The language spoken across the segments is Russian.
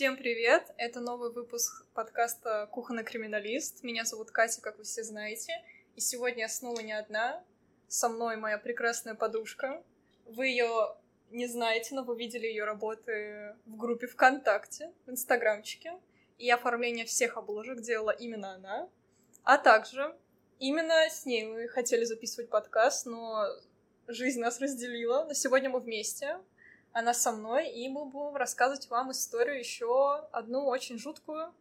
Всем привет! Это новый выпуск подкаста «Кухонный криминалист». Меня зовут Катя, как вы все знаете. И сегодня я снова не одна. Со мной моя прекрасная подружка. Вы ее не знаете, но вы видели ее работы в группе ВКонтакте, в Инстаграмчике. И оформление всех обложек делала именно она. А также именно с ней мы хотели записывать подкаст, но жизнь нас разделила. Но сегодня мы вместе. Она со мной, и мы будем рассказывать вам историю еще одну очень жуткую,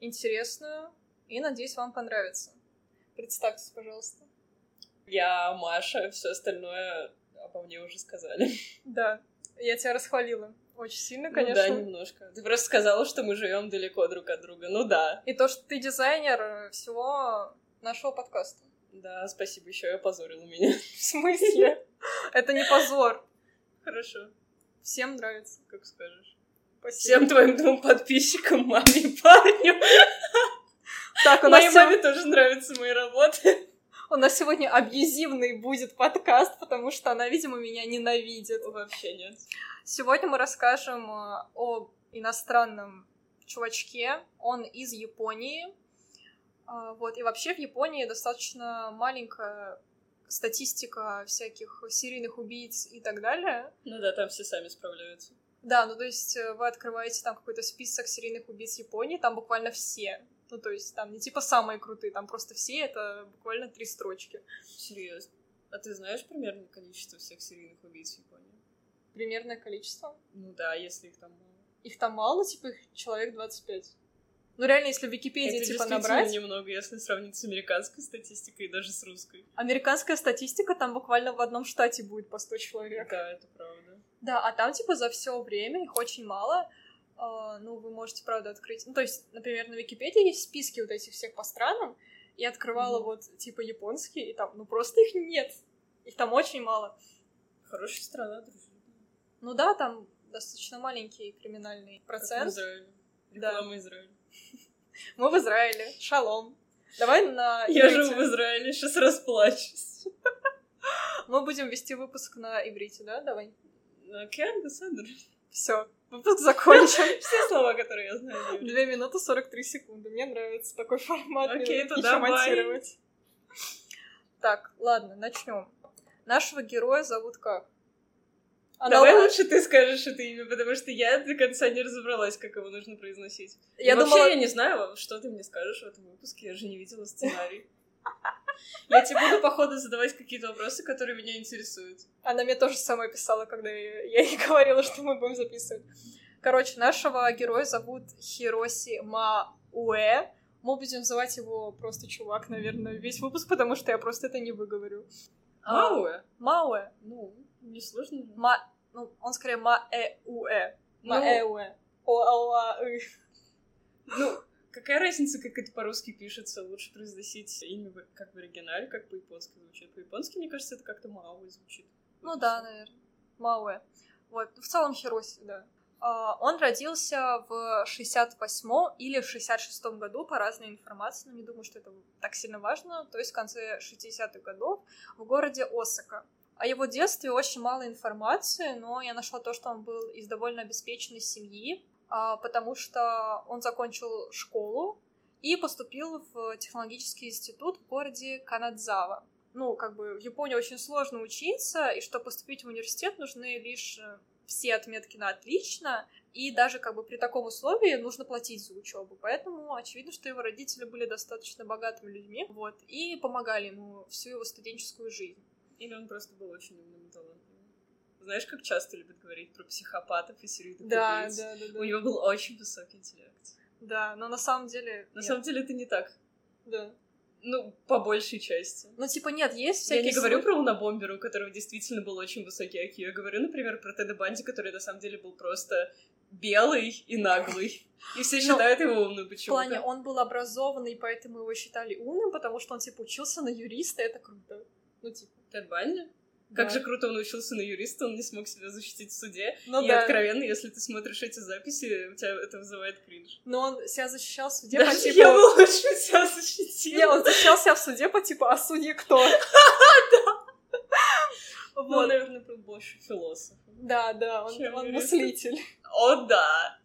интересную, и надеюсь, вам понравится. Представьтесь, пожалуйста. Я Маша, все остальное обо мне уже сказали. Да, я тебя расхвалила. Очень сильно, конечно. Ну да, немножко. Ты просто сказала, что мы живем далеко друг от друга. Ну да. И то, что ты дизайнер всего нашего подкаста. Да, спасибо, еще и опозорила меня. В смысле? Это не позор. Хорошо. Всем нравится. Как скажешь. Спасибо. Всем твоим двум подписчикам, маме и парню. Так, у нас, Моей маме тоже нравятся мои работы. у нас сегодня абьюзивный будет подкаст, потому что она, видимо, меня ненавидит. Вообще нет. Сегодня мы расскажем э, о иностранном чувачке. Он из Японии. А, Вот, и вообще в Японии достаточно маленькая статистика всяких серийных убийц и так далее. Ну да, там все сами справляются. Да, ну то есть э, вы открываете там какой-то список серийных убийц Японии, там буквально все. Ну то есть там не типа самые крутые, там просто все, это буквально три строчки. Серьезно. А ты знаешь примерное количество всех серийных убийц в Японии? Примерное количество. Ну да, если их там мало. Их там мало, типа их человек 25. Ну реально, если в Википедии Это типа набрать, немного, если сравнить с американской статистикой и даже с русской. американская статистика, там буквально в одном штате будет по 100 человек. Да, это правда. Да, а там типа за все время их очень мало. А, ну, вы можете, правда, открыть. Ну, то есть, например, на Википедии есть списки вот этих всех по странам. Я открывала Мгм. вот типа японские, и там, ну просто их нет. Их там очень мало. Хорошая страна, друзья. Ну да, там достаточно маленький криминальный Как в процент. Израиле. Да. Реклама Израиля. Мы в Израиле. Шалом. Давай на Я иврите. живу в Израиле, сейчас расплачусь. Мы будем вести выпуск на иврите, да? Давай. Океан Беседер. Все, выпуск закончен. Все слова, которые я знаю. 2 минуты 43 секунды. Мне нравится такой формат. Окей, нравится то ещё давай. монтировать. Так, ладно, начнем. Нашего героя зовут как? Она- Давай лучше ты скажешь это имя, потому что я до конца не разобралась, как его нужно произносить. Я И вообще, думала, я не знаю, что ты мне скажешь в этом выпуске, я же не видела сценарий. Я тебе буду, походу, задавать какие-то вопросы, которые меня интересуют. она мне тоже самое писала, когда я ей говорила, что мы будем записывать. Короче, нашего героя зовут Хироси Мауэ. Мы будем называть его просто чувак, наверное, весь выпуск, потому что я просто это не выговорю. Мауэ? Мауэ. Ну, несложно. же. Ма... Ну, он скорее Маэуэ. Ну, Маэуэ. О-а-а-ы. Ну, какая разница, как это по-русски пишется? Лучше произносить имя как в оригинале, как по-японски звучит. По-японски, мне кажется, это как-то Мауэ звучит. Ну да, наверное. Мауэ. Вот. В целом Хироси, да. А, Он родился в 68 или в 66 году, по разной информации, но не думаю, что это так сильно важно, то есть в конце 60-х годов в городе Осака. О его детстве очень мало информации, но я нашла то, что он был из довольно обеспеченной семьи, а, потому что он закончил школу и поступил в технологический институт в городе Канадзава. Ну, как бы в Японии очень сложно учиться, и чтобы поступить в университет, нужны лишь э, все отметки на отлично, и даже как бы при таком условии нужно платить за учебу. Поэтому очевидно, что его родители были достаточно богатыми людьми, вот, и помогали ему всю его студенческую жизнь. Или он просто был очень умным и талантливым. Знаешь, как часто любят говорить про психопатов и серийных Да, убийц? да, да, да. У него был очень высокий интеллект. Да, но на самом деле... На нет. самом деле это не так. Да. Ну, по большей части. Ну, типа, нет, есть Я всякие... не говорю про Унабомбера, у которого действительно был очень высокий IQ. Я говорю, например, про Теда Банди, который на самом деле был просто белый и наглый. И все Ну, считают его умным В почему-то. плане, он был образованный, поэтому его считали умным, потому что он, типа, учился на юриста, это круто. Ну, типа... Банди? Как да. же круто он учился на юриста, он не смог себя защитить в суде. Ну и да. откровенно, если ты смотришь эти записи, у тебя это вызывает кринж. Но он себя защищал в суде Даже по типу... я бы лучше себя защитила. Не, он защищал себя в суде по типу «А судьи кто?» Ну, он, Вот. наверное, был больше философ. Да, да, он, он мыслитель. О, да!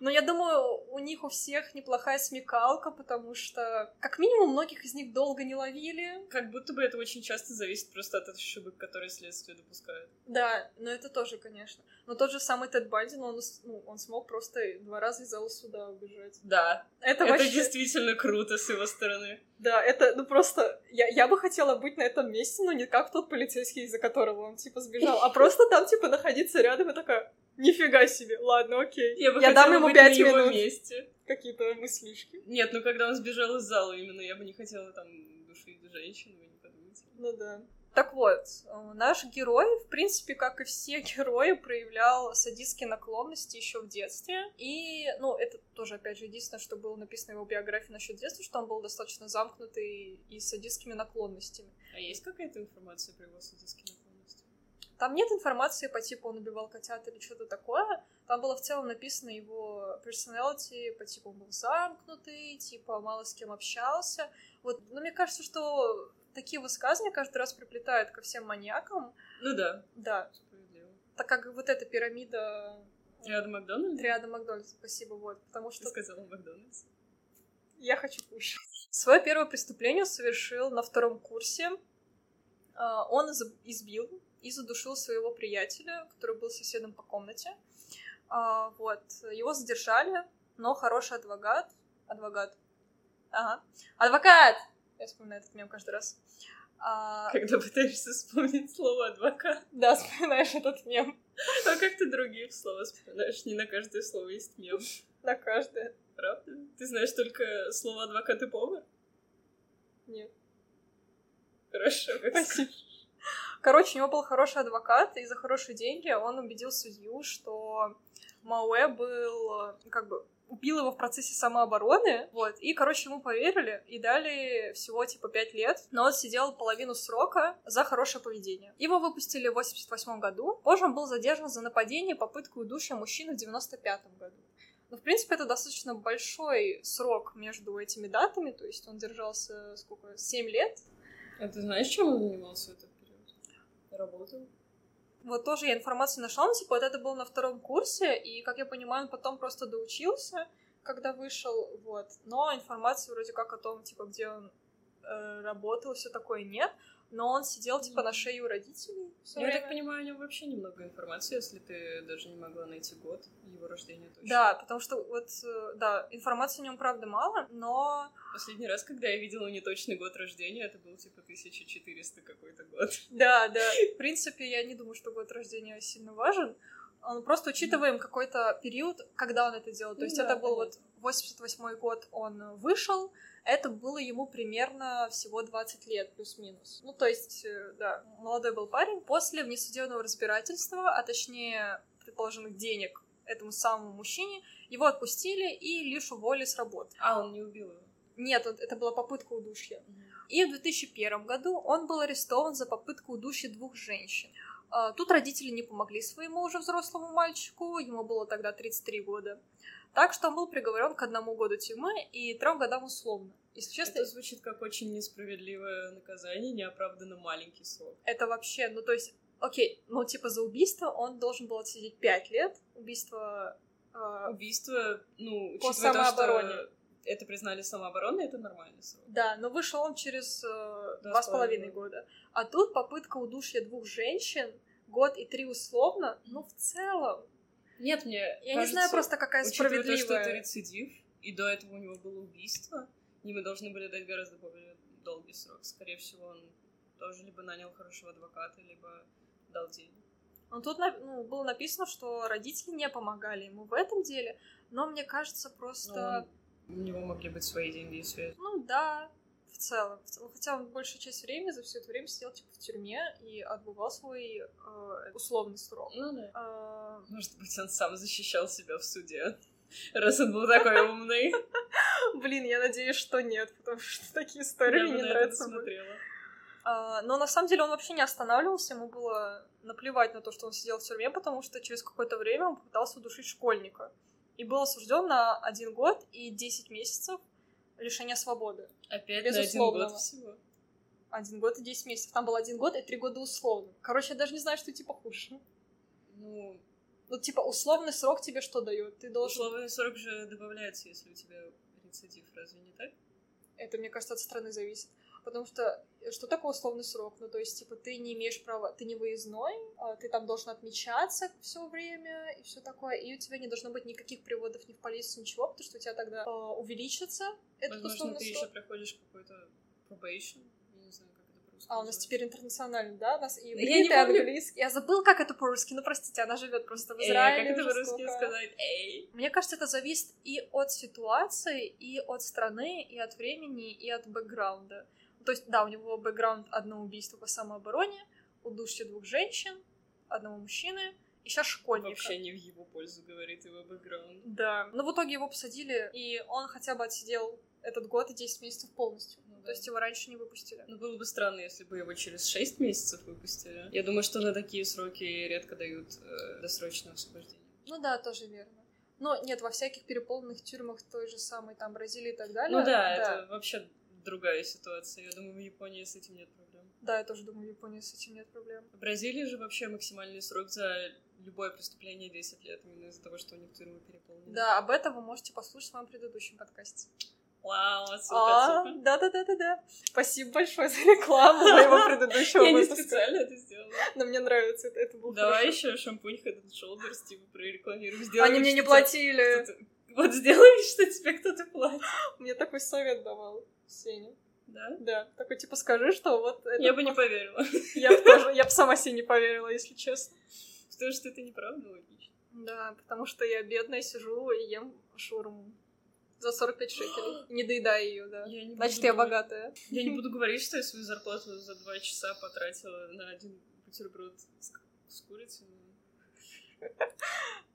Но я думаю, у них у всех неплохая смекалка, потому что, как минимум, многих из них долго не ловили. Как будто бы это очень часто зависит просто от ошибок, которые следствие допускает. Да, но это тоже, конечно. Но тот же самый Тед Банди, он, ну, он смог просто два раза из зала суда убежать. Да. Это, это вообще... действительно круто с его стороны. Да, это, ну просто, я, я бы хотела быть на этом месте, но не как тот полицейский, из-за которого он, типа, сбежал, а просто там, типа, находиться рядом и такая, нифига себе, ладно, окей. Я, бы я дам ему пять минут. месте. Какие-то мыслишки. Нет, ну когда он сбежал из зала именно, я бы не хотела там душить женщину, вы не подумайте. Ну да. Так вот, наш герой, в принципе, как и все герои, проявлял садистские наклонности еще в детстве. И, ну, это тоже, опять же, единственное, что было написано в его биографии насчет детства, что он был достаточно замкнутый и с садистскими наклонностями. А есть какая-то информация про его садистские наклонности? Там нет информации по типу он убивал котят или что-то такое. Там было в целом написано его personality, по типу он был замкнутый, типа мало с кем общался. Вот, но мне кажется, что такие высказывания каждый раз приплетают ко всем маньякам. Ну да. Да. Так как вот эта пирамида... Триада Макдональдс? Триада Макдональдс, спасибо, вот. Потому что... Ты сказала Макдональдс. Я хочу кушать. Свое первое преступление совершил на втором курсе. А, он избил и задушил своего приятеля, который был соседом по комнате. А, вот. Его задержали, но хороший адвокат... Адвокат. Ага. Адвокат! Я вспоминаю этот мем каждый раз. А... Когда пытаешься вспомнить слово адвокат. Да, вспоминаешь этот мем. А как ты другие слова вспоминаешь? Не на каждое слово есть мем. На каждое. Правда? Ты знаешь только слово адвокат и повар? Нет. Хорошо, как Спасибо. Короче, у него был хороший адвокат, и за хорошие деньги он убедил судью, что Мауэ был как бы убил его в процессе самообороны, вот, и, короче, ему поверили и дали всего, типа, пять лет, но он сидел половину срока за хорошее поведение. Его выпустили в 88 году, позже он был задержан за нападение и попытку удушья мужчины в 95 году. Но, в принципе, это достаточно большой срок между этими датами, то есть он держался, сколько, 7 лет. А ты знаешь, чем он занимался в этот период? Работал? Вот тоже я информацию нашла, ну, типа, вот это был на втором курсе, и, как я понимаю, он потом просто доучился, когда вышел, вот. Но информации вроде как о том, типа, где он э, работал, все такое нет но он сидел типа на шее у родителей. Я время. так понимаю, у него вообще немного информации, если ты даже не могла найти год его рождения точно. Да, потому что вот, э, да, информации о нем правда мало, но... Последний раз, когда я видела неточный год рождения, это был типа 1400 какой-то год. Да, да. В принципе, я не думаю, что год рождения сильно важен. Он просто учитываем какой-то период, когда он это делал. То есть да, это был понятно. вот 88 год он вышел, это было ему примерно всего 20 лет, плюс-минус. Ну, то есть, э, да, молодой был парень. После внесудебного разбирательства, а точнее предположенных денег этому самому мужчине, его отпустили и лишь уволили с работы. А, он не убил его? Нет, это была попытка удушья. И в 2001 году он был арестован за попытку удушья двух женщин. А, тут родители не помогли своему уже взрослому мальчику, ему было тогда 33 года. Так что он был приговорен к одному году тюрьмы и трем годам условно. Если честно... Это звучит как очень несправедливое наказание, неоправданно маленький срок. Это вообще, ну то есть, окей, ну типа за убийство он должен был отсидеть пять лет, убийство... Э... Убийство, ну, по самообороне. То, что это признали самообороной, это нормальный срок. Да, но вышел он через э, два с половиной года. А тут попытка удушья двух женщин, год и три условно, ну в целом нет, мне Я кажется, не знаю просто, какая справедливая... то, что это рецидив, и до этого у него было убийство, ему должны были дать гораздо более долгий срок. Скорее всего, он тоже либо нанял хорошего адвоката, либо дал деньги. Ну, тут ну, было написано, что родители не помогали ему в этом деле, но мне кажется, просто... Ну, у него могли быть свои деньги и связи. Ну, да, в целом. Хотя он большую часть времени за все это время сидел типа в тюрьме и отбывал свой э, условный срок. Ну да. А... Может быть, он сам защищал себя в суде. Раз он был такой умный. Блин, я надеюсь, что нет, потому что такие истории мне не нравятся. А, но на самом деле он вообще не останавливался, ему было наплевать на то, что он сидел в тюрьме, потому что через какое-то время он попытался удушить школьника. И был осужден на один год и 10 месяцев лишения свободы. Опять на один год всего. Один год и 10 месяцев. Там был один год и три года условно. Короче, я даже не знаю, что типа хуже. Ну, Ну, типа, условный срок тебе что дает? Ты должен... Условный срок же добавляется, если у тебя рецидив, разве не так? Это, мне кажется, от страны зависит. Потому что э, что такое условный срок? Ну, то есть, типа, ты не имеешь права, ты не выездной, а ты там должен отмечаться все время и все такое, и у тебя не должно быть никаких приводов ни в полицию, ничего, потому что у тебя тогда э, увеличится этот Возможно, условный ты срок. еще проходишь какой-то probation, я не знаю, как это по-русски А, у нас теперь интернациональный, да? У нас и не и английский. Я забыл, как это по-русски, ну, простите, она живет просто в Эй, Израиле а как это по-русски сколько. сказать? Эй! Мне кажется, это зависит и от ситуации, и от страны, и от времени, и от бэкграунда. То есть, да, у него бэкграунд одно убийство по самообороне, удушье двух женщин, одного мужчины, и сейчас школьника. Вообще не в его пользу говорит его бэкграунд. Да. Но в итоге его посадили, и он хотя бы отсидел этот год и 10 месяцев полностью. Ну То да. есть его раньше не выпустили. Ну, было бы странно, если бы его через 6 месяцев выпустили. Я думаю, что на такие сроки редко дают э, досрочное освобождение. Ну да, тоже верно. Но нет, во всяких переполненных тюрьмах той же самой там Бразилии и так далее. Ну да, это вообще другая ситуация. Я думаю, в Японии с этим нет проблем. Да, я тоже думаю, в Японии с этим нет проблем. В Бразилии же вообще максимальный срок за любое преступление 10 лет, именно из-за того, что у них тюрьмы переполнены. Да, об этом вы можете послушать в моем предыдущем подкасте. Вау, отсылка, А, отсылка. да, да, да, да, да. Спасибо большое за рекламу моего предыдущего Я не выпуска. специально это сделала. Но мне нравится, это, это был Давай еще шампунь Head and Shoulders, типа, прорекламируем. Сделай Они мне не платили. Вот сделай что тебе кто-то платит. Мне такой совет давал Сеня. Да? Да, такой типа скажи, что вот это... Я бы не поверила. Я бы тоже, я бы сама себе не поверила, если честно. Потому что это неправда логично. Да, потому что я бедная сижу и ем шурму за 45 шекелей. Не доедая ее, да. Я не Значит, буду я богатая. Я не буду говорить, что я свою зарплату за два часа потратила на один бутерброд с, с курицей. но-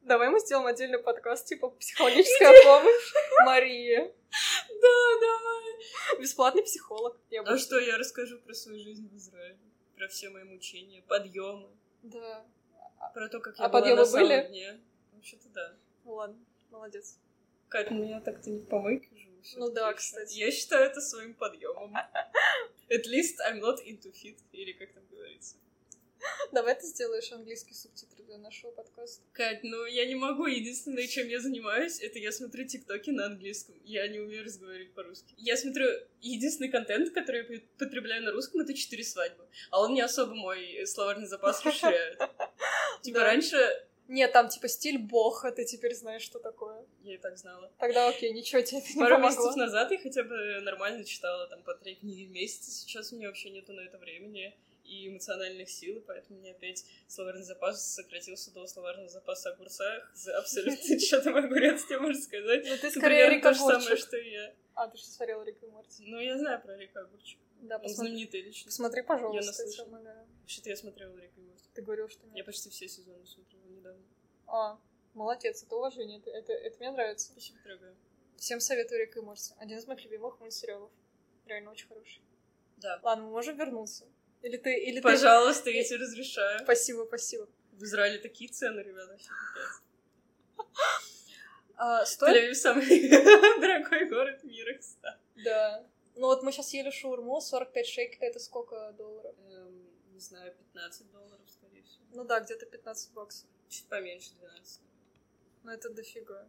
Давай мы сделаем отдельный подкаст, типа психологическая помощь Марии. Да, давай. Бесплатный психолог. Я А что, я расскажу про свою жизнь в Израиле. Про все мои мучения, подъемы. Да. Про то, как я А была подъёмы на самом были? дне. Вообще-то да. Ну ладно, молодец. Кать, ну я так-то не в помойке живу. Ну да, кстати. Я считаю это своим подъемом. At least I'm not into fit, или как там говорится. Давай ты сделаешь английский субтитры для нашего подкаста. Кать, ну я не могу. Единственное, чем я занимаюсь, это я смотрю тиктоки на английском. Я не умею разговаривать по-русски. Я смотрю единственный контент, который я пот- потребляю на русском, это четыре свадьбы. А он не особо мой словарный запас расширяет. Типа раньше Нет, там типа стиль бога, ты теперь знаешь, что такое. я и так знала. Тогда окей, ничего тебе это не Пару помогло. месяцев назад я хотя бы нормально читала там по три книги в месяц. Сейчас у меня вообще нету на это времени и эмоциональных сил, поэтому у меня опять словарный запас сократился до словарного запаса огурца. Абсолютно что там огурец тебе можно сказать. Ну ты скорее Рика то же самое, что и я. А, ты же смотрела Рика и Морти. Ну, я знаю про Рика Огурчик. Да, Он посмотри. знаменитая личность. Посмотри, Я пожалуйста, я. Вообще-то я смотрела Рика и Морти. Ты говорил, что Я нет. почти все сезоны смотрела недавно. А, молодец, это уважение, это, это, это мне нравится. Спасибо, дорогая. Всем советую Рика и Морти. Один из моих любимых мультсериалов. Реально очень хороший. Да. Ладно, мы можем вернуться. Или ты, или ты... Пожалуйста, я тебе разрешаю. Спасибо, спасибо. В Израиле такие цены, ребята. А, стоит? Самый дорогой город мира, кстати. Да. Ну вот мы сейчас ели шаурму, 45 шекелей, это сколько долларов? Эм, не знаю, 15 долларов, скорее всего. Ну да, где-то 15 баксов. Чуть поменьше 12. Ну это дофига.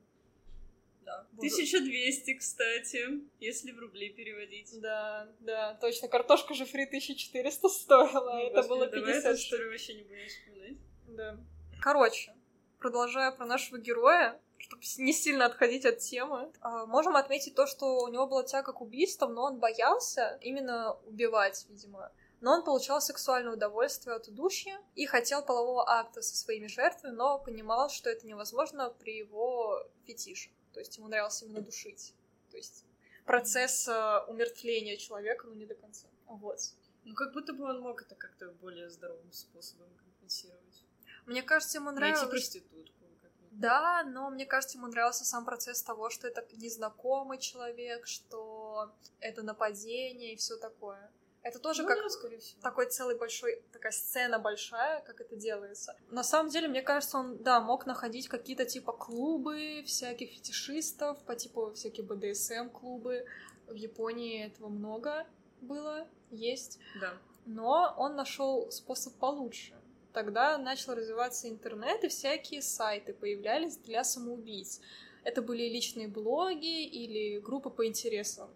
Да. Буду- 1200, кстати, если в рубли переводить. Да, да, точно. Картошка же фри 1400 стоила, Ну, это господи, было давай 50 эту штук. историю вообще не будем вспоминать. Да. Короче, продолжая про нашего героя, чтобы не сильно отходить от темы, а, можем отметить то, что у него была тяга к убийствам, но он боялся именно убивать, видимо. Но он получал сексуальное удовольствие от удушья и хотел полового акта со своими жертвами, но понимал, что это невозможно при его фетише. То есть ему нравилось именно душить. То есть процесс э, умертвления человека, ну не до конца. Вот. Ну, как будто бы он мог это как-то более здоровым способом компенсировать. Мне кажется, ему Найти нравилось... проститутку. как-нибудь. Да, но мне кажется, ему нравился сам процесс того, что это незнакомый человек, что это нападение и все такое. Это тоже Ну как да, такой целый большой, такая сцена большая, как это делается. На самом деле, мне кажется, он, да, мог находить какие-то типа клубы всяких фетишистов, по типу всякие БДСМ-клубы. В Японии этого много было, есть. Да. Но он нашел способ получше. тогда начал развиваться интернет, и всякие сайты появлялись для самоубийц. Это были личные блоги или группы по интересам,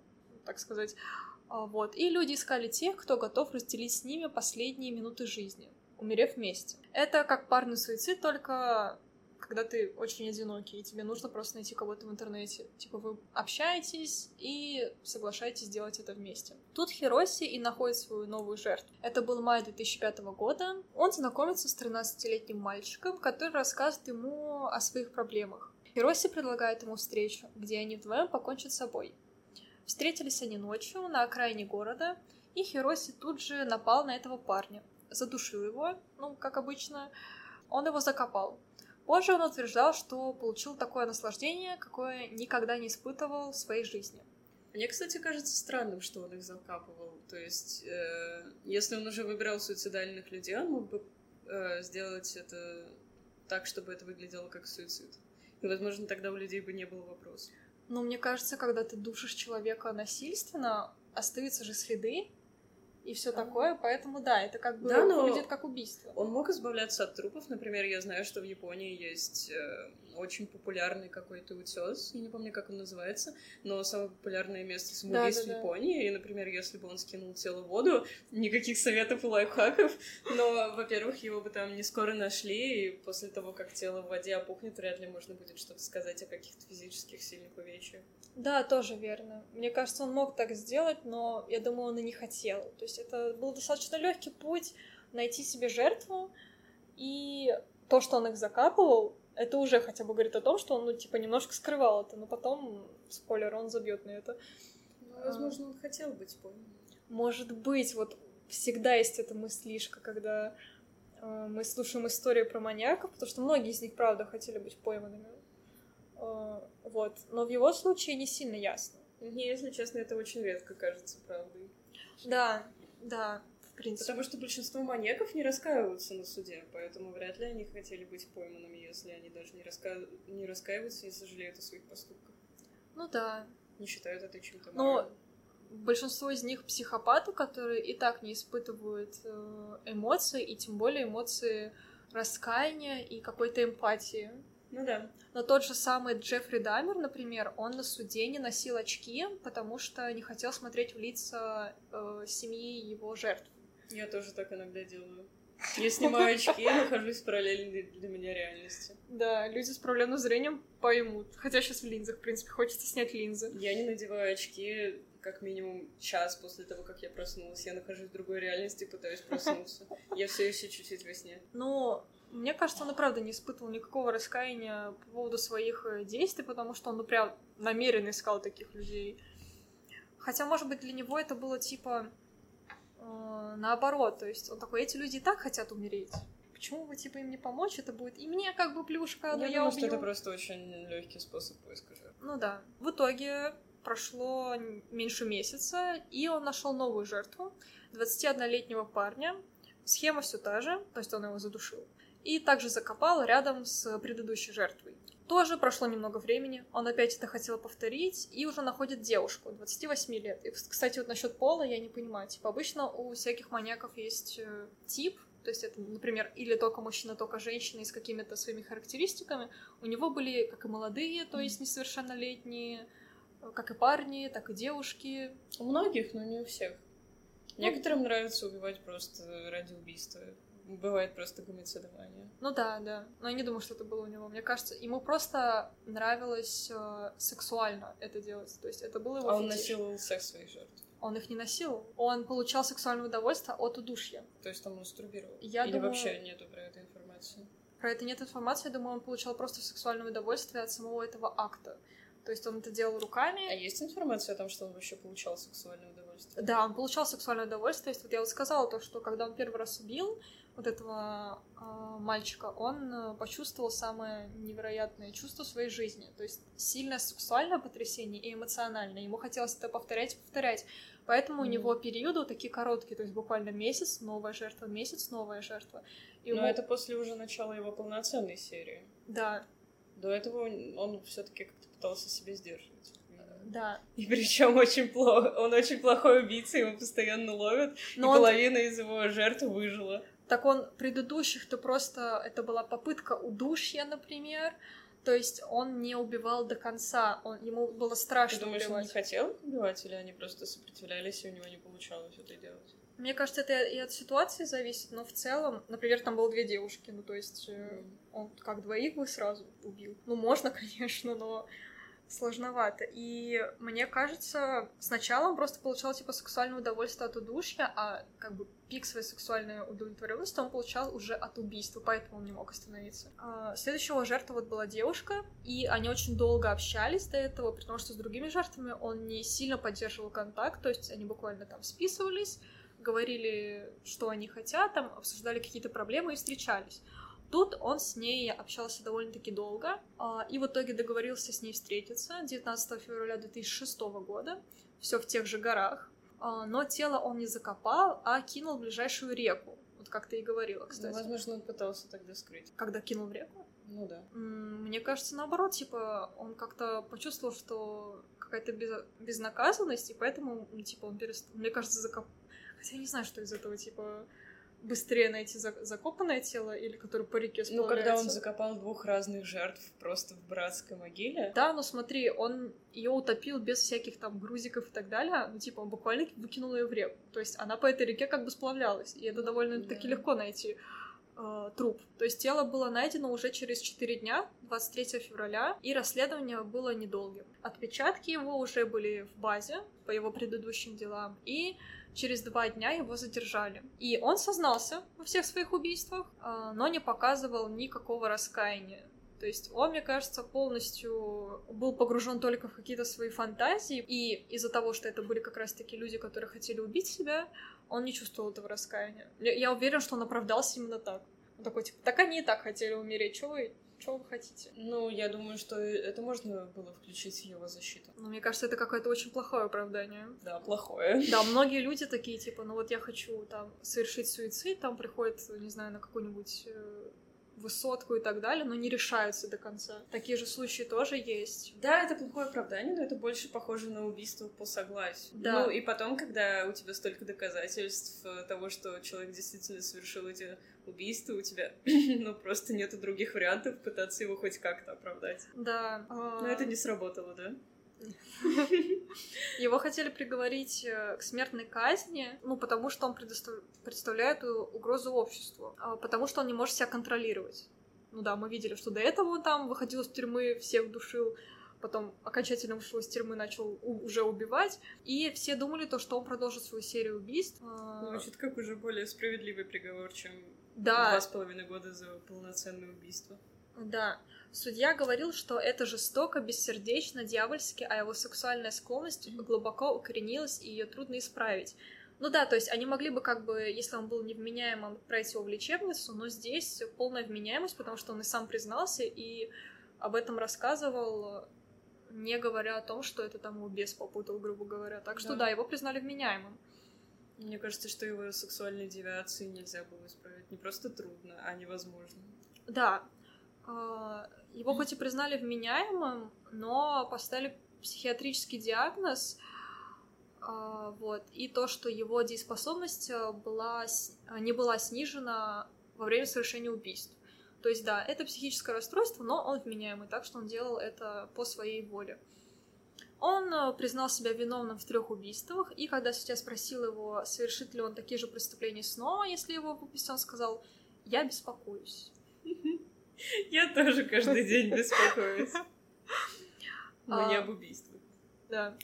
так сказать. А, вот. И люди искали тех, кто готов разделить с ними последние минуты жизни, умерев вместе. Это как парный суицид, только когда ты очень одинокий, и тебе нужно просто найти кого-то в интернете. Типа вы общаетесь и соглашаетесь делать это вместе. Тут Хироси и находит свою новую жертву. Это был май 2005 года. Он знакомится с 13-летним мальчиком, который рассказывает ему о своих проблемах. Хироси предлагает ему встречу, где они вдвоем покончат с собой. Встретились они ночью на окраине города, и Хироси тут же напал на этого парня. Задушил его, ну, как обычно. Он его закопал. Позже он утверждал, что получил такое наслаждение, какое никогда не испытывал в своей жизни. Мне, кстати, кажется странным, что он их закапывал. То есть, э, если он уже выбирал суицидальных людей, он мог бы э, сделать это так, чтобы это выглядело как суицид. И, возможно, тогда у людей бы не было вопросов. Но мне кажется, когда ты душишь человека насильственно, остаются же следы, и все такое, поэтому да, это как бы да, выглядит как убийство. Он мог избавляться от трупов, например, я знаю, что в Японии есть э, очень популярный какой-то утес, я не помню, как он называется, но самое популярное место самоубийств да, да, в Японии, и, например, если бы он скинул тело в воду, никаких советов и лайфхаков, но, во-первых, его бы там не скоро нашли, и после того, как тело в воде опухнет, вряд ли можно будет что-то сказать о каких-то физических сильных увечьях. Да, тоже верно. Мне кажется, он мог так сделать, но я думаю, он и не хотел. То есть это был достаточно легкий путь найти себе жертву, и то, что он их закапывал, это уже хотя бы говорит о том, что он, ну, типа, немножко скрывал это, но потом, спойлер, он забьет на это. Ну, возможно, он хотел быть пойман. Может быть, вот всегда есть эта мыслишка, когда э, мы слушаем историю про маньяков, потому что многие из них, правда, хотели быть пойманными. Э, вот. Но в его случае не сильно ясно. Мне, если честно, это очень редко кажется правдой. Да, да, в принципе. Потому что большинство маньяков не раскаиваются на суде, поэтому вряд ли они хотели быть пойманными, если они даже не, раска... не раскаиваются и сожалеют о своих поступках. Ну да. Не считают это чем-то Но большинство из них психопаты, которые и так не испытывают э, эмоций, и тем более эмоции раскаяния и какой-то эмпатии. Ну да. Но тот же самый Джеффри Дамер, например, он на суде не носил очки, потому что не хотел смотреть в лица э, семьи его жертв. Я тоже так иногда делаю. Я снимаю очки, я нахожусь в параллельной для меня реальности. Да, люди с проблемным зрением поймут. Хотя сейчас в линзах, в принципе, хочется снять линзы. Я не надеваю очки как минимум час после того, как я проснулась. Я нахожусь в другой реальности, пытаюсь проснуться. Я все еще чуть-чуть во сне. Ну, мне кажется, он и правда не испытывал никакого раскаяния по поводу своих э, действий, потому что он, ну, прям намеренно искал таких людей. Хотя, может быть, для него это было типа э, наоборот. То есть он такой, эти люди и так хотят умереть. Почему бы типа им не помочь? Это будет и мне как бы плюшка, но я, я думаю, убью. что это просто очень легкий способ поиска жертв. Ну да. В итоге прошло меньше месяца, и он нашел новую жертву 21-летнего парня. Схема все та же, то есть он его задушил и также закопал рядом с предыдущей жертвой. Тоже прошло немного времени, он опять это хотел повторить и уже находит девушку 28 лет. И, кстати, вот насчет пола я не понимаю. Типа, обычно у всяких маньяков есть э, тип, то есть это, например, или только мужчина, только женщина и с какими-то своими характеристиками. У него были как и молодые, то есть несовершеннолетние, как и парни, так и девушки. У многих, но не у всех. Ну, Некоторым нравится убивать просто ради убийства. Бывает просто гомицидование. Ну да, да. Но я не думаю, что это было у него. Мне кажется, ему просто нравилось э, сексуально это делать. То есть это было его А он насиловал секс своих жертв? Он их не носил. Он получал сексуальное удовольствие от удушья. То есть он мастурбировал? Я Или думаю... вообще нету про это информации? Про это нет информации. Я думаю, он получал просто сексуальное удовольствие от самого этого акта. То есть он это делал руками. А есть информация о том, что он вообще получал сексуальное удовольствие? Да, он получал сексуальное удовольствие. То есть вот я вот сказала то, что когда он первый раз убил, вот этого э, мальчика, он э, почувствовал самое невероятное чувство своей жизни. То есть сильное сексуальное потрясение и эмоциональное. Ему хотелось это повторять и повторять. Поэтому mm-hmm. у него периоды вот такие короткие, то есть буквально месяц, новая жертва, месяц, новая жертва. И Но ему... это после уже начала его полноценной серии. Да. До этого он, он все-таки как-то пытался себя сдерживать. Да. И причем очень плохо. Он очень плохой убийца, его постоянно ловят, Но и он... половина из его жертв выжила. Так он предыдущих-то просто... Это была попытка удушья, например. То есть он не убивал до конца, он, ему было страшно Ты думаешь, убивать. он не хотел убивать, или они просто сопротивлялись, и у него не получалось это делать? Мне кажется, это и от ситуации зависит, но в целом, например, там было две девушки, ну то есть mm. он как двоих бы сразу убил. Ну можно, конечно, но сложновато. И мне кажется, сначала он просто получал типа сексуальное удовольствие от удушья, а как бы пик своей сексуальной удовлетворенности он получал уже от убийства, поэтому он не мог остановиться. А, следующая его жертва вот была девушка, и они очень долго общались до этого, потому что с другими жертвами он не сильно поддерживал контакт, то есть они буквально там списывались, говорили, что они хотят, там обсуждали какие-то проблемы и встречались. Тут он с ней общался довольно-таки долго, а, и в итоге договорился с ней встретиться 19 февраля 2006 года, все в тех же горах, а, но тело он не закопал, а кинул в ближайшую реку, вот как ты и говорила, ну, кстати. Ну, возможно, он пытался тогда скрыть. Когда кинул в реку? Ну да. Мне кажется, наоборот, типа, он как-то почувствовал, что какая-то без... безнаказанность, и поэтому, типа, он перестал, мне кажется, закоп... Хотя я не знаю, что из этого, типа, быстрее найти закопанное тело или которое по реке сплавляется. Ну, когда он закопал двух разных жертв просто в братской могиле. Да, но смотри, он ее утопил без всяких там грузиков и так далее. Ну, типа, он буквально выкинул ее в реку. То есть она по этой реке как бы сплавлялась. И это довольно-таки да. легко найти э, труп. То есть тело было найдено уже через 4 дня, 23 февраля, и расследование было недолгим. Отпечатки его уже были в базе по его предыдущим делам, и через два дня его задержали. И он сознался во всех своих убийствах, а, но не показывал никакого раскаяния. То есть он, мне кажется, полностью был погружен только в какие-то свои фантазии, и из-за того, что это были как раз-таки люди, которые хотели убить себя, он не чувствовал этого раскаяния. Я уверен, что он оправдался именно так. Он такой, типа, так они и так хотели умереть, чего вы что вы хотите? Ну, я думаю, что это можно было включить в его защиту. Ну, мне кажется, это какое-то очень плохое оправдание. Да, плохое. Да, многие люди такие, типа, ну вот я хочу там совершить суицид, там приходит, не знаю, на какую-нибудь э, высотку и так далее, но не решаются до конца. Такие же случаи тоже есть. Да, это плохое оправдание, но это больше похоже на убийство по согласию. Да. Ну и потом, когда у тебя столько доказательств того, что человек действительно совершил эти убийство, у тебя, ну, просто нету других вариантов пытаться его хоть как-то оправдать. Да. Но это не сработало, да? Его хотели приговорить э, к смертной казни, ну, потому что он представляет угрозу обществу, а, потому что он не может себя контролировать. Ну да, мы видели, что до этого он там выходил из тюрьмы, всех душил, потом окончательно вышел из тюрьмы, начал уже убивать, и все думали то, что он продолжит свою серию убийств. А, Звучит как уже более справедливый приговор, чем да. Два с половиной года за полноценное убийство. Да. Судья говорил, что это жестоко, бессердечно, дьявольски, а его сексуальная склонность глубоко укоренилась, и ее трудно исправить. Ну да, то есть они могли бы как бы, если он был невменяемым, отправить его в лечебницу, но здесь полная вменяемость, потому что он и сам признался, и об этом рассказывал, не говоря о том, что это там его бес попутал, грубо говоря. Так что да, да его признали вменяемым. Мне кажется, что его сексуальные девиации нельзя было исправить. Не просто трудно, а невозможно. Да. А, его хоть и признали вменяемым, но поставили психиатрический диагноз, а, вот, и то, что его дееспособность а, была, не была снижена во время совершения убийств. То есть, да, это психическое расстройство, но он вменяемый, так что он делал это по своей воле. Он э, признал себя виновным в трех убийствах, и когда судья спросил его, совершит ли он такие же преступления снова, если его выпустят, он сказал, я беспокоюсь. Я тоже каждый день беспокоюсь. Но не а, об убийстве. Да.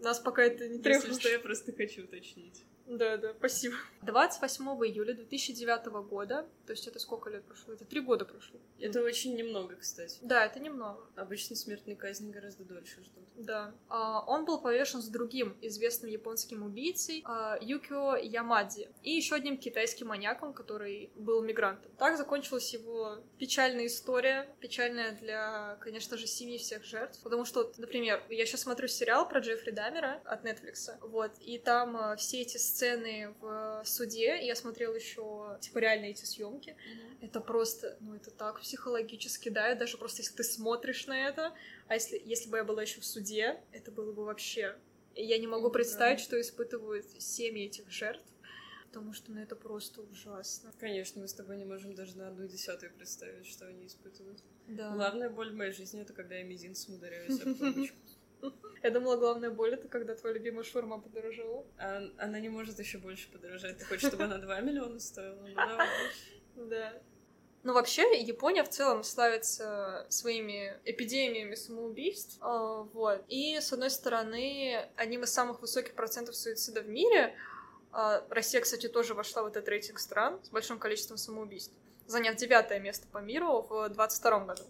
Нас пока это не требует. Если что, я просто хочу уточнить. Да, да, спасибо. 28 июля 2009 года, то есть это сколько лет прошло? Это три года прошло. Это очень немного, кстати. Да, это немного. Обычно смертные казни гораздо дольше ждут. Да. А, он был повешен с другим известным японским убийцей а, Юкио Ямадзи и еще одним китайским маньяком, который был мигрантом. Так закончилась его печальная история, печальная для, конечно же, семьи всех жертв, потому что, например, я сейчас смотрю сериал про Джеффри Дамера от Netflix, вот, и там а, все эти сцены сцены в суде, я смотрела еще типа реально эти съемки. Mm-hmm. Это просто, ну это так психологически, да, даже просто если ты смотришь на это, а если, если бы я была еще в суде, это было бы вообще... Я не могу представить, что испытывают семьи этих жертв потому что ну, это просто ужасно. Конечно, мы с тобой не можем даже на одну десятую представить, что они испытывают. Да. Главная боль в моей жизни — это когда я мизинцем ударяюсь об. Я думала, главная боль это когда твоя любимая шурма подорожала. А, она не может еще больше подорожать. Ты хочешь, чтобы она 2 миллиона стоила? Ну. Да. Ну, вообще, Япония в целом славится своими эпидемиями самоубийств. А, вот. И, с одной стороны, одним из самых высоких процентов суицида в мире а, Россия, кстати, тоже вошла в этот рейтинг стран с большим количеством самоубийств, заняв девятое место по миру в 2022 году.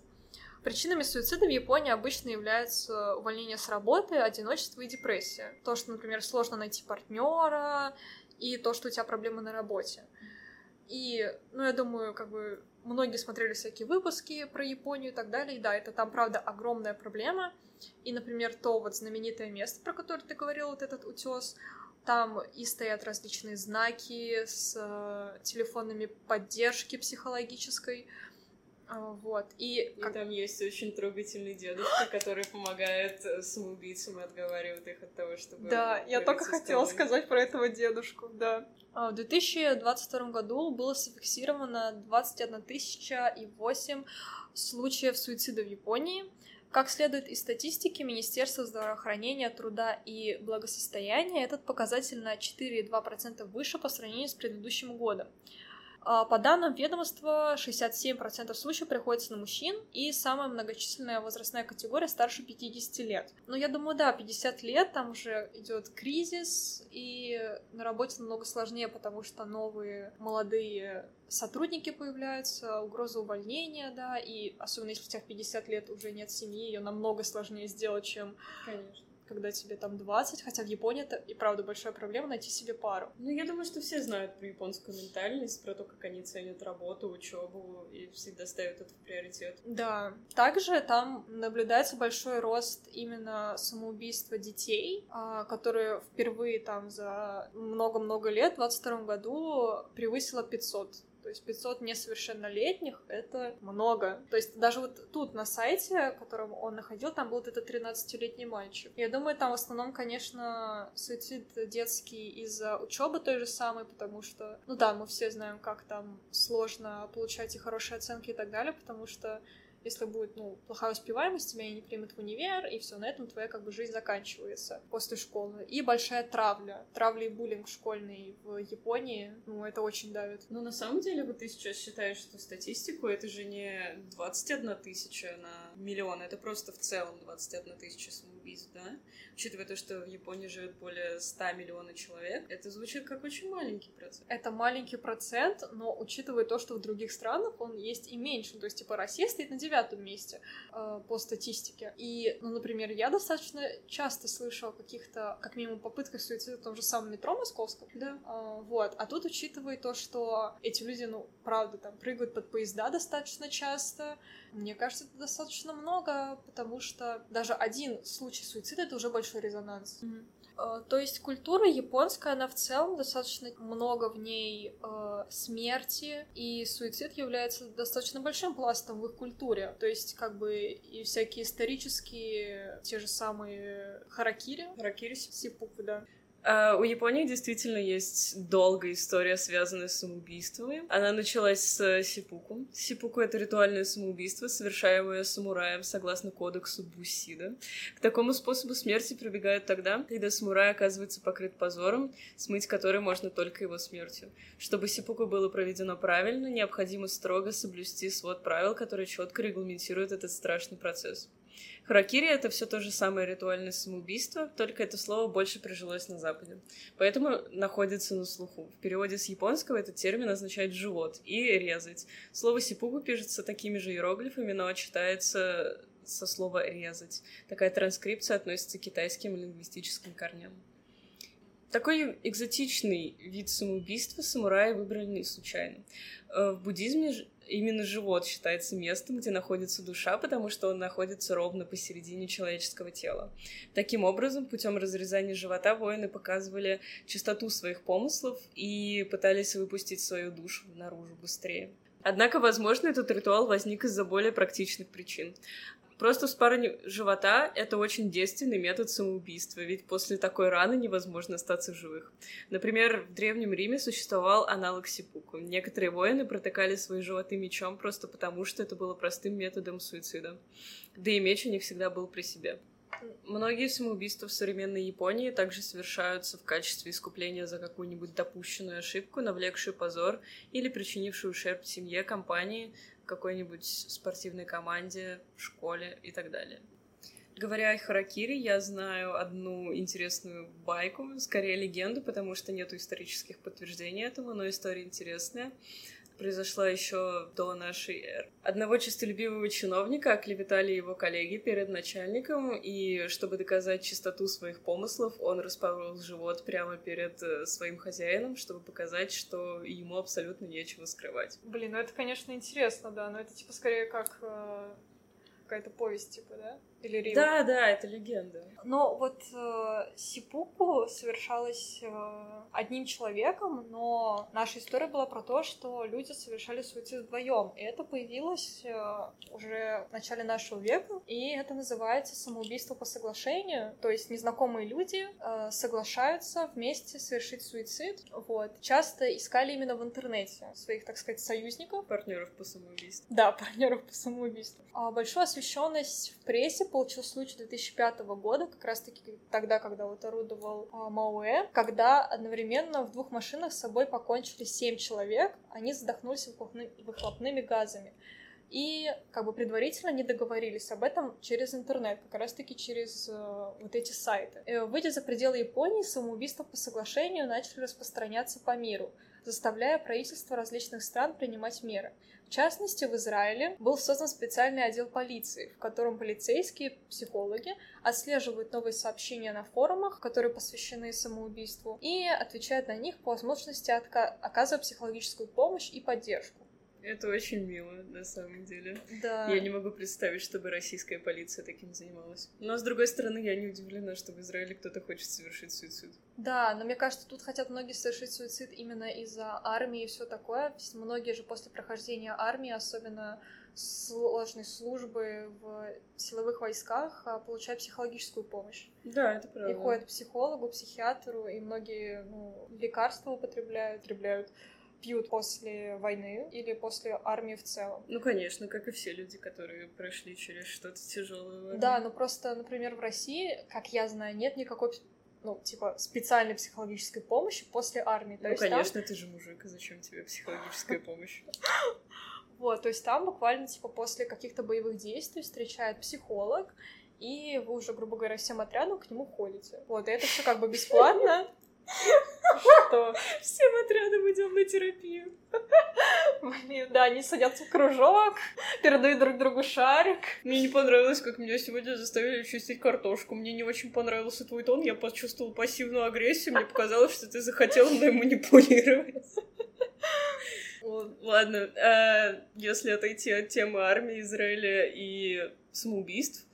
Причинами суицида в Японии обычно являются увольнение с работы, одиночество и депрессия. То, что, например, сложно найти партнера, и то, что у тебя проблемы на работе. И, ну, я думаю, как бы многие смотрели всякие выпуски про Японию и так далее. И да, это там, правда, огромная проблема. И, например, то вот знаменитое место, про которое ты говорил, вот этот утес, там и стоят различные знаки с э, телефонами поддержки психологической. Э, вот. И, и как... там есть очень трогательный дедушка, который помогает э, самоубийцам и отговаривает их от того, чтобы... Да, я только хотела сказать про этого дедушку, да. А, в 2022 году было зафиксировано 21 тысяча и 8 случаев суицида в Японии. Как следует из статистики Министерства здравоохранения, труда и благосостояния, этот показатель на 4,2% выше по сравнению с предыдущим годом. А, по данным ведомства, 67% случаев приходится на мужчин, и самая многочисленная возрастная категория старше 50 лет. Но я думаю, да, 50 лет, там уже идет кризис, и на работе намного сложнее, потому что новые молодые сотрудники появляются, угроза увольнения, да, и особенно если у тебя в 50 лет уже нет семьи, ее намного сложнее сделать, чем Конечно когда тебе там 20, хотя в Японии это и правда большая проблема найти себе пару. Ну, я думаю, что все знают про японскую ментальность, про то, как они ценят работу, учебу и всегда ставят это в приоритет. Да. Также там наблюдается большой рост именно самоубийства детей, а, которые впервые там за много-много лет, в 22 году, превысило 500 то есть 500 несовершеннолетних — это много. То есть даже вот тут на сайте, которым он находил, там был этот 13-летний мальчик. Я думаю, там в основном, конечно, суицид детский из-за учебы той же самой, потому что, ну да, мы все знаем, как там сложно получать и хорошие оценки и так далее, потому что если будет, ну, плохая успеваемость, тебя не примут в универ, и все, на этом твоя как бы жизнь заканчивается после школы. И большая травля. Травля и буллинг школьный в Японии, ну, это очень давит. Ну, на самом деле, вот ты сейчас считаешь эту статистику, это же не 21 тысяча на миллион, это просто в целом 21 тысяча самоубийств, да? Учитывая то, что в Японии живет более 100 миллионов человек, это звучит как очень маленький процент. Это маленький процент, но учитывая то, что в других странах он есть и меньше. То есть, типа, Россия стоит на девятом месте э, по статистике. И, ну, например, я достаточно часто слышу о каких-то, как минимум, попытках суицида в том же самом метро московском. Да. Э, вот. А тут, учитывая то, что эти люди, ну, правда, там, прыгают под поезда достаточно часто, мне кажется, это достаточно много, потому что даже один случай суицида — это уже большой резонанс. Mm-hmm. То есть культура японская, она в целом достаточно много в ней э, смерти, и суицид является достаточно большим пластом в их культуре. То есть как бы и всякие исторические, те же самые харакири. Харакири. Сипуку, да. Uh, у Японии действительно есть долгая история, связанная с самоубийствами. Она началась с сипуку. Сипуку — это ритуальное самоубийство, совершаемое самураем согласно кодексу Бусида. К такому способу смерти прибегают тогда, когда самурай оказывается покрыт позором, смыть который можно только его смертью. Чтобы сипуку было проведено правильно, необходимо строго соблюсти свод правил, которые четко регламентируют этот страшный процесс. Харакири — это все то же самое ритуальное самоубийство, только это слово больше прижилось на Западе. Поэтому находится на слуху. В переводе с японского этот термин означает «живот» и «резать». Слово «сипугу» пишется такими же иероглифами, но читается со слова «резать». Такая транскрипция относится к китайским лингвистическим корням. Такой экзотичный вид самоубийства самураи выбрали не случайно. Э, в буддизме именно живот считается местом, где находится душа, потому что он находится ровно посередине человеческого тела. Таким образом, путем разрезания живота воины показывали чистоту своих помыслов и пытались выпустить свою душу наружу быстрее. Однако, возможно, этот ритуал возник из-за более практичных причин. Просто вспарывание живота — это очень действенный метод самоубийства, ведь после такой раны невозможно остаться в живых. Например, в Древнем Риме существовал аналог сипуку. Некоторые воины протыкали свои животы мечом просто потому, что это было простым методом суицида. Да и меч у них всегда был при себе. Многие самоубийства в современной Японии также совершаются в качестве искупления за какую-нибудь допущенную ошибку, навлекшую позор или причинившую ущерб семье, компании, какой-нибудь спортивной команде, в школе и так далее. Говоря о Харакири, я знаю одну интересную байку, скорее легенду, потому что нет исторических подтверждений этому, но история интересная произошла еще до нашей эры. Одного честолюбивого чиновника оклеветали его коллеги перед начальником, и чтобы доказать чистоту своих помыслов, он распорол живот прямо перед э, своим хозяином, чтобы показать, что ему абсолютно нечего скрывать. Блин, ну это, конечно, интересно, да, но это типа скорее как э, какая-то повесть, типа, да? Или Рим. Да, да, это легенда. Но вот э, Сипуку совершалась э, одним человеком, но наша история была про то, что люди совершали суицид вдвоем. И это появилось э, уже в начале нашего века, и это называется самоубийство по соглашению. То есть незнакомые люди э, соглашаются вместе совершить суицид. Вот. Часто искали именно в интернете своих, так сказать, союзников. Партнеров по самоубийству. Да, партнеров по самоубийству. А большую освещенность в прессе получил случай 2005 года, как раз-таки тогда, когда вот орудовал а, Мауэ, когда одновременно в двух машинах с собой покончили семь человек, они задохнулись выхлопны... выхлопными газами. И как бы предварительно не договорились об этом через интернет, как раз-таки через э, вот эти сайты. Э, выйдя за пределы Японии, самоубийства по соглашению начали распространяться по миру, заставляя правительства различных стран принимать меры. В частности, в Израиле был создан специальный отдел полиции, в котором полицейские, психологи отслеживают новые сообщения на форумах, которые посвящены самоубийству, и отвечают на них по возможности, оказывая психологическую помощь и поддержку. Это очень мило, на самом деле. Да. Я не могу представить, чтобы российская полиция таким занималась. Но, с другой стороны, я не удивлена, что в Израиле кто-то хочет совершить суицид. Да, но мне кажется, тут хотят многие совершить суицид именно из-за армии и все такое. Многие же после прохождения армии, особенно сложной службы в силовых войсках, а, получают психологическую помощь. Да, это правда. И ходят к психологу, психиатру, и многие ну, лекарства употребляют, употребляют пьют после войны или после армии в целом. Ну, конечно, как и все люди, которые прошли через что-то тяжелое. Да, но просто, например, в России, как я знаю, нет никакой ну, типа, специальной психологической помощи после армии. То ну, есть конечно, там... ты же мужик, зачем тебе психологическая помощь? Вот, то есть там буквально, типа, после каких-то боевых действий встречает психолог, и вы уже, грубо говоря, всем отрядом к нему ходите. Вот, и это все как бы бесплатно. Что? Всем отрядом идем на терапию. Блин, да, они садятся в кружок, передают друг другу шарик. Мне не понравилось, как меня сегодня заставили чистить картошку. Мне не очень понравился твой тон, я почувствовала пассивную агрессию, мне показалось, что ты захотела мной манипулировать. Ладно, а если отойти от темы армии Израиля и самоубийств,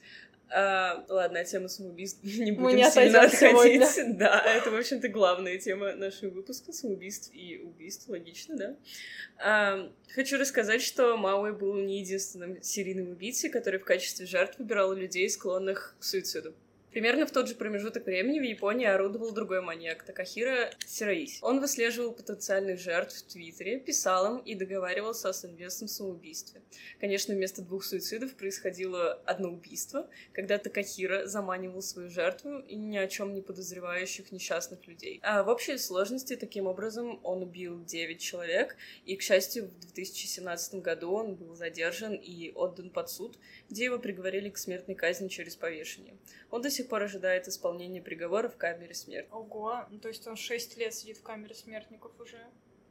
а, ладно, тема самоубийств не будем Мы не сильно отходить. Сегодня. Да, это, в общем-то, главная тема нашего выпуска — самоубийств и убийств, логично, да? А, хочу рассказать, что Мауэ был не единственным серийным убийцей, который в качестве жертв выбирал людей, склонных к суициду. Примерно в тот же промежуток времени в Японии орудовал другой маньяк Такахира Сираиси. Он выслеживал потенциальных жертв в Твиттере, писал им и договаривался о совместном самоубийстве. Конечно, вместо двух суицидов происходило одно убийство, когда Такахира заманивал свою жертву и ни о чем не подозревающих несчастных людей. А в общей сложности таким образом он убил 9 человек, и, к счастью, в 2017 году он был задержан и отдан под суд, где его приговорили к смертной казни через повешение. Он до сих пор ожидает исполнения приговора в камере смерти. Ого, ну, то есть он 6 лет сидит в камере смертников уже.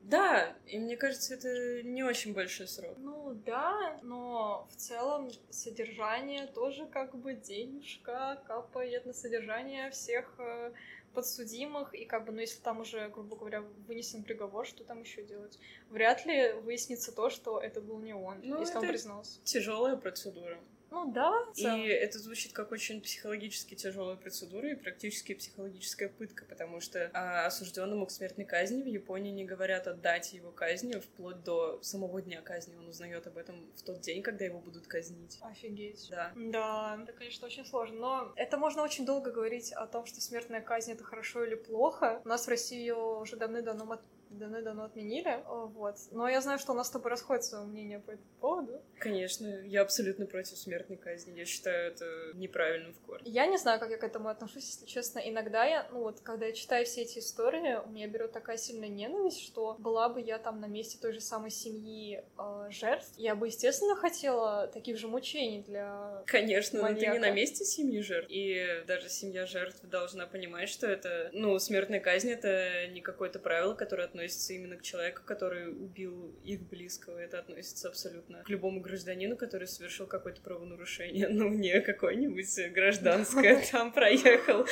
Да, и мне кажется, это не очень большой срок. Ну да, но в целом содержание тоже как бы денежка капает на содержание всех э, подсудимых, и как бы, ну, если там уже, грубо говоря, вынесен приговор, что там еще делать? Вряд ли выяснится то, что это был не он, ну, если он признался. Тяжелая процедура. Ну да. И это звучит как очень психологически тяжелая процедура и практически психологическая пытка, потому что а, осужденному к смертной казни в Японии не говорят о дате его казни вплоть до самого дня казни. Он узнает об этом в тот день, когда его будут казнить. Офигеть. Да. Да, это, конечно, очень сложно. Но это можно очень долго говорить о том, что смертная казнь это хорошо или плохо. У нас в России ее уже давным-давно давно-давно отменили, вот. Но я знаю, что у нас с тобой расходится мнение по этому поводу. Конечно, я абсолютно против смертной казни. Я считаю это неправильным в корне. Я не знаю, как я к этому отношусь, если честно. Иногда я, ну вот, когда я читаю все эти истории, у меня берет такая сильная ненависть, что была бы я там на месте той же самой семьи э, жертв, я бы, естественно, хотела таких же мучений для Конечно, маньяка. но ты не на месте семьи жертв. И даже семья жертв должна понимать, что это, ну, смертная казнь — это не какое-то правило, которое относится относится именно к человеку, который убил их близкого. Это относится абсолютно к любому гражданину, который совершил какое-то правонарушение. Ну, не какое-нибудь гражданское там проехал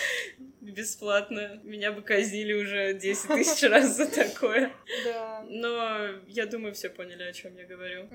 бесплатно. Меня бы казнили уже 10 тысяч раз за такое. Да. Но я думаю, все поняли, о чем я говорю.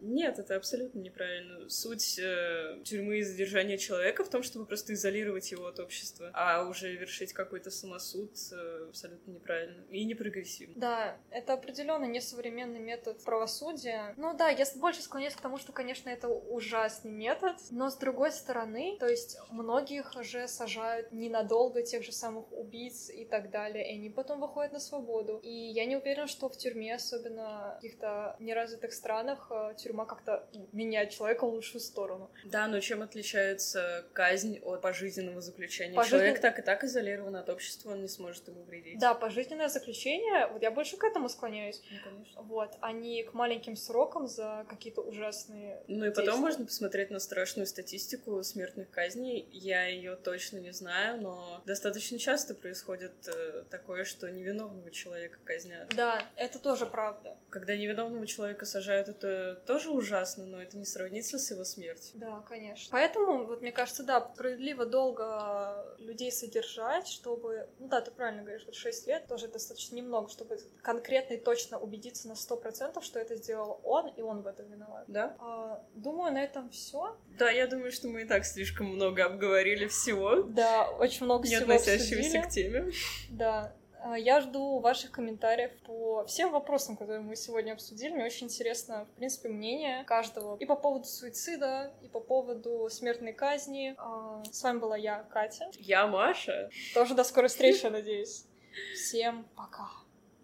Нет, это абсолютно неправильно. Суть э, тюрьмы и задержания человека в том, чтобы просто изолировать его от общества, а уже вершить какой-то самосуд э, абсолютно неправильно и непрогрессивно. Да, это определенно несовременный метод правосудия. Ну да, я больше склоняюсь к тому, что, конечно, это ужасный метод, но с другой стороны, то есть многих же сажают ненадолго тех же самых убийц и так далее, и они потом выходят на свободу. И я не уверена, что в тюрьме, особенно в каких-то неразвитых странах, э, тюрьма как-то меняет человека в лучшую сторону. Да, но чем отличается казнь от пожизненного заключения? Пожизнен... Человек так и так изолирован от общества, он не сможет ему вредить. Да, пожизненное заключение, вот я больше к этому склоняюсь. Ну, конечно. Вот, а не к маленьким срокам за какие-то ужасные Ну и потом можно посмотреть на страшную статистику смертных казней. Я ее точно не знаю, но достаточно часто происходит э, такое, что невиновного человека казнят. Да, это тоже правда. Когда невиновного человека сажают, это тоже ужасно, но это не сравнится с его смертью. Да, конечно. Поэтому, вот мне кажется, да, справедливо долго людей содержать, чтобы... Ну да, ты правильно говоришь, вот 6 лет тоже достаточно немного, чтобы конкретно и точно убедиться на сто процентов, что это сделал он, и он в этом виноват. Да? А, думаю, на этом все. Да, я думаю, что мы и так слишком много обговорили всего. Да, очень много всего относящегося к теме. Да. А, я жду ваших комментариев по всем вопросам, которые мы сегодня обсудили. Мне очень интересно, в принципе, мнение каждого и по поводу суицида, и по поводу смертной казни. А, с вами была я, Катя. Я Маша. Тоже до скорой встречи, надеюсь. Всем пока.